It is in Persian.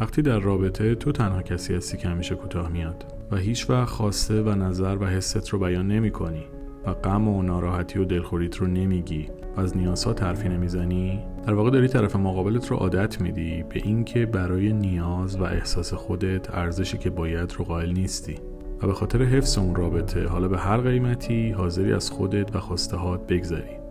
وقتی در رابطه تو تنها کسی هستی که همیشه کوتاه میاد و هیچ وقت خواسته و نظر و حست رو بیان نمی کنی و غم و ناراحتی و دلخوریت رو نمیگی و از نیازها ترفی نمی‌زنی در واقع داری طرف مقابلت رو عادت میدی به اینکه برای نیاز و احساس خودت ارزشی که باید رو قائل نیستی و به خاطر حفظ اون رابطه حالا به هر قیمتی حاضری از خودت و خواسته هات بگذری.